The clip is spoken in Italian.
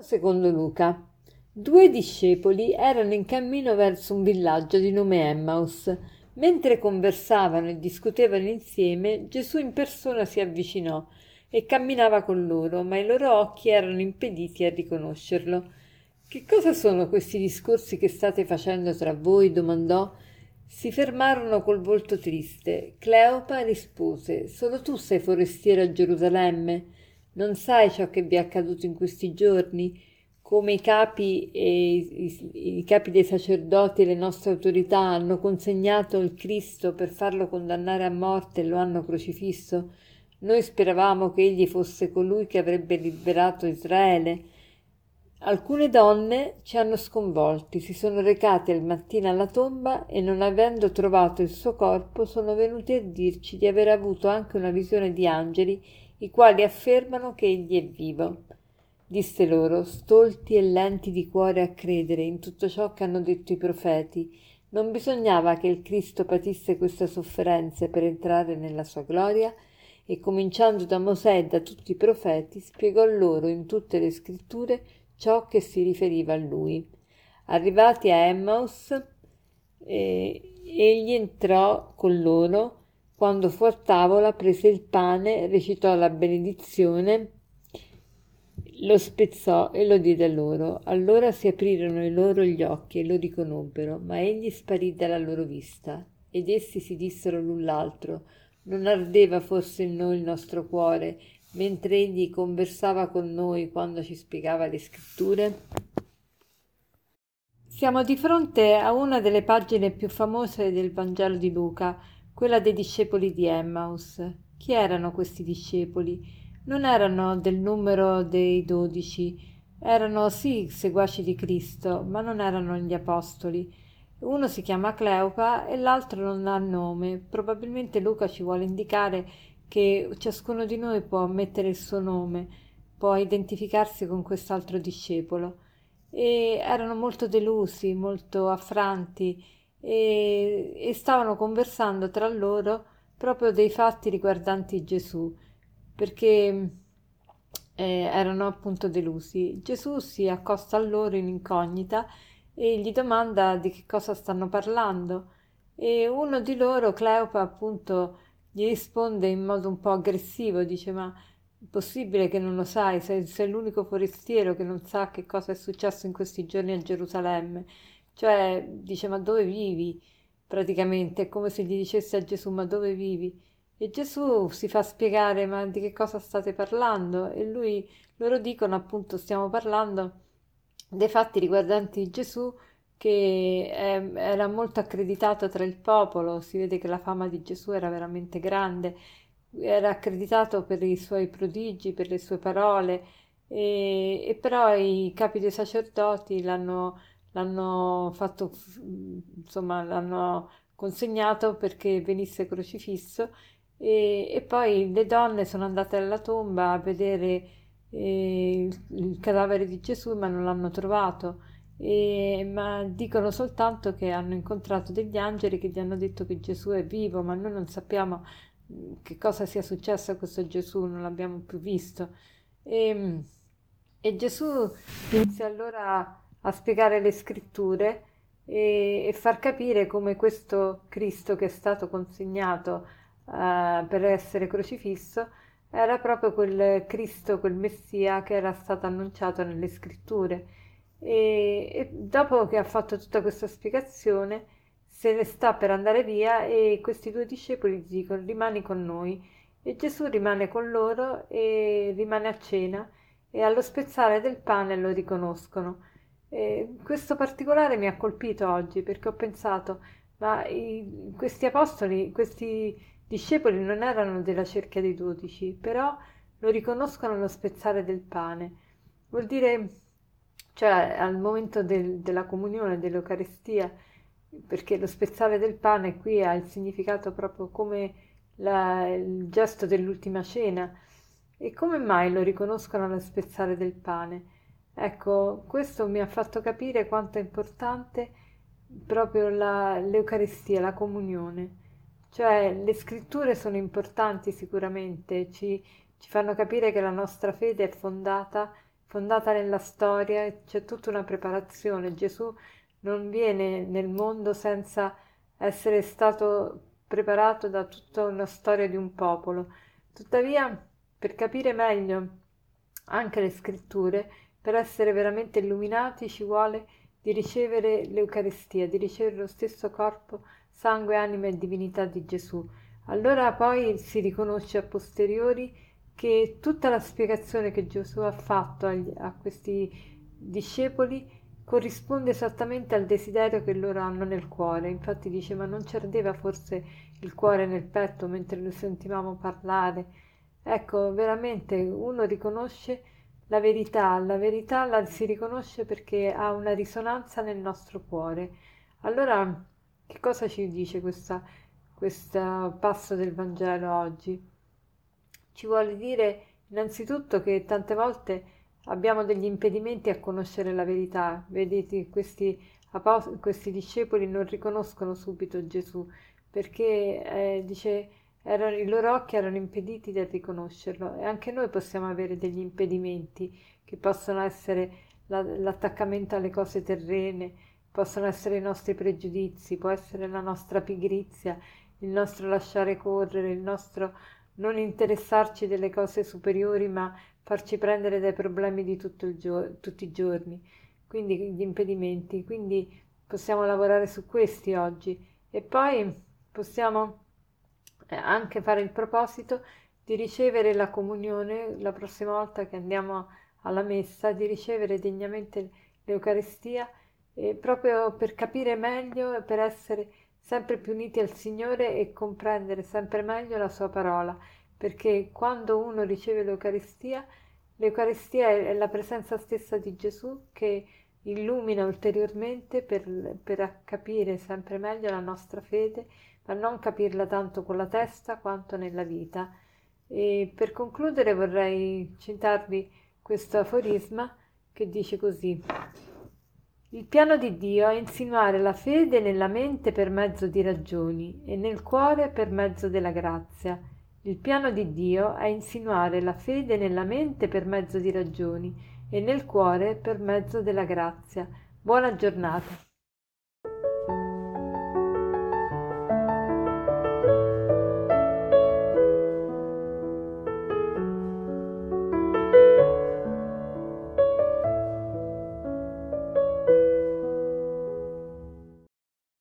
Secondo Luca, due discepoli erano in cammino verso un villaggio di nome Emmaus. Mentre conversavano e discutevano insieme, Gesù in persona si avvicinò e camminava con loro, ma i loro occhi erano impediti a riconoscerlo. Che cosa sono questi discorsi che state facendo tra voi? domandò. Si fermarono col volto triste. Cleopa rispose: Solo tu sei forestiero a Gerusalemme? Non sai ciò che vi è accaduto in questi giorni? Come i capi, i, i capi dei sacerdoti e le nostre autorità hanno consegnato il Cristo per farlo condannare a morte e lo hanno crocifisso? Noi speravamo che egli fosse colui che avrebbe liberato Israele. Alcune donne ci hanno sconvolti, si sono recate al mattino alla tomba e non avendo trovato il suo corpo sono venuti a dirci di aver avuto anche una visione di angeli i quali affermano che egli è vivo. Disse loro, stolti e lenti di cuore a credere in tutto ciò che hanno detto i profeti, non bisognava che il Cristo patisse queste sofferenze per entrare nella sua gloria? E cominciando da Mosè e da tutti i profeti, spiegò loro in tutte le scritture ciò che si riferiva a lui. Arrivati a Emmaus, eh, egli entrò con loro quando fu a tavola, prese il pane, recitò la benedizione, lo spezzò e lo diede loro. Allora si aprirono i loro gli occhi e lo riconobbero, ma egli sparì dalla loro vista. Ed essi si dissero l'un l'altro, non ardeva forse in noi il nostro cuore, mentre egli conversava con noi quando ci spiegava le scritture? Siamo di fronte a una delle pagine più famose del Vangelo di Luca, quella dei discepoli di Emmaus. Chi erano questi discepoli? Non erano del numero dei dodici, erano sì seguaci di Cristo, ma non erano gli apostoli. Uno si chiama Cleopa e l'altro non ha nome. Probabilmente Luca ci vuole indicare che ciascuno di noi può mettere il suo nome, può identificarsi con quest'altro discepolo. E erano molto delusi, molto affranti, e, e stavano conversando tra loro proprio dei fatti riguardanti Gesù, perché eh, erano appunto delusi. Gesù si accosta a loro in incognita e gli domanda di che cosa stanno parlando e uno di loro, Cleopa, appunto, gli risponde in modo un po' aggressivo, dice ma è possibile che non lo sai, sei, sei l'unico forestiero che non sa che cosa è successo in questi giorni a Gerusalemme. Cioè, dice, ma dove vivi? Praticamente, è come se gli dicesse a Gesù, ma dove vivi? E Gesù si fa spiegare, ma di che cosa state parlando? E lui, loro dicono appunto, stiamo parlando dei fatti riguardanti Gesù che è, era molto accreditato tra il popolo, si vede che la fama di Gesù era veramente grande, era accreditato per i suoi prodigi, per le sue parole, e, e però i capi dei sacerdoti l'hanno l'hanno fatto, insomma, l'hanno consegnato perché venisse crocifisso e, e, poi le donne sono andate alla tomba a vedere eh, il, cadavere di Gesù ma non l'hanno trovato. E, ma dicono soltanto che hanno incontrato degli angeli che gli hanno detto che Gesù è vivo, ma noi non sappiamo che cosa sia successo a questo Gesù, non l'abbiamo più visto. E, e Gesù inizia allora a spiegare le scritture e, e far capire come questo Cristo che è stato consegnato uh, per essere crocifisso era proprio quel Cristo, quel Messia che era stato annunciato nelle scritture. E, e, dopo che ha fatto tutta questa spiegazione, se ne sta per andare via e questi due discepoli dicono rimani con noi. E Gesù rimane con loro e rimane a cena e allo spezzare del pane lo riconoscono. E questo particolare mi ha colpito oggi perché ho pensato, ma i, questi apostoli, questi discepoli non erano della cerchia dei dodici, però lo riconoscono allo spezzare del pane. Vuol dire, cioè al momento del, della comunione, dell'Eucaristia, perché lo spezzare del pane qui ha il significato proprio come la, il gesto dell'ultima cena. E come mai lo riconoscono allo spezzare del pane? Ecco, questo mi ha fatto capire quanto è importante proprio la, l'Eucaristia, la comunione. Cioè, le scritture sono importanti sicuramente, ci, ci fanno capire che la nostra fede è fondata fondata nella storia, c'è tutta una preparazione. Gesù non viene nel mondo senza essere stato preparato da tutta una storia di un popolo. Tuttavia, per capire meglio anche le scritture, per essere veramente illuminati ci vuole di ricevere l'Eucaristia, di ricevere lo stesso corpo, sangue, anima e divinità di Gesù. Allora poi si riconosce a posteriori che tutta la spiegazione che Gesù ha fatto agli, a questi discepoli corrisponde esattamente al desiderio che loro hanno nel cuore. Infatti dice, ma non ci ardeva forse il cuore nel petto mentre lo sentivamo parlare? Ecco, veramente uno riconosce la verità, la verità la si riconosce perché ha una risonanza nel nostro cuore. Allora, che cosa ci dice questo passo del Vangelo oggi? Ci vuole dire innanzitutto che tante volte abbiamo degli impedimenti a conoscere la verità. Vedete, questi, questi discepoli non riconoscono subito Gesù perché eh, dice erano, i loro occhi erano impediti dal riconoscerlo e anche noi possiamo avere degli impedimenti che possono essere la, l'attaccamento alle cose terrene, possono essere i nostri pregiudizi, può essere la nostra pigrizia, il nostro lasciare correre, il nostro non interessarci delle cose superiori ma farci prendere dai problemi di gio- tutti i giorni, quindi gli impedimenti. Quindi possiamo lavorare su questi oggi e poi possiamo anche fare il proposito di ricevere la comunione la prossima volta che andiamo alla messa, di ricevere degnamente l'Eucaristia eh, proprio per capire meglio e per essere sempre più uniti al Signore e comprendere sempre meglio la Sua parola, perché quando uno riceve l'Eucaristia, l'Eucaristia è la presenza stessa di Gesù che illumina ulteriormente per, per capire sempre meglio la nostra fede a non capirla tanto con la testa quanto nella vita. E per concludere vorrei citarvi questo aforisma che dice così. Il piano di Dio è insinuare la fede nella mente per mezzo di ragioni e nel cuore per mezzo della grazia. Il piano di Dio è insinuare la fede nella mente per mezzo di ragioni e nel cuore per mezzo della grazia. Buona giornata.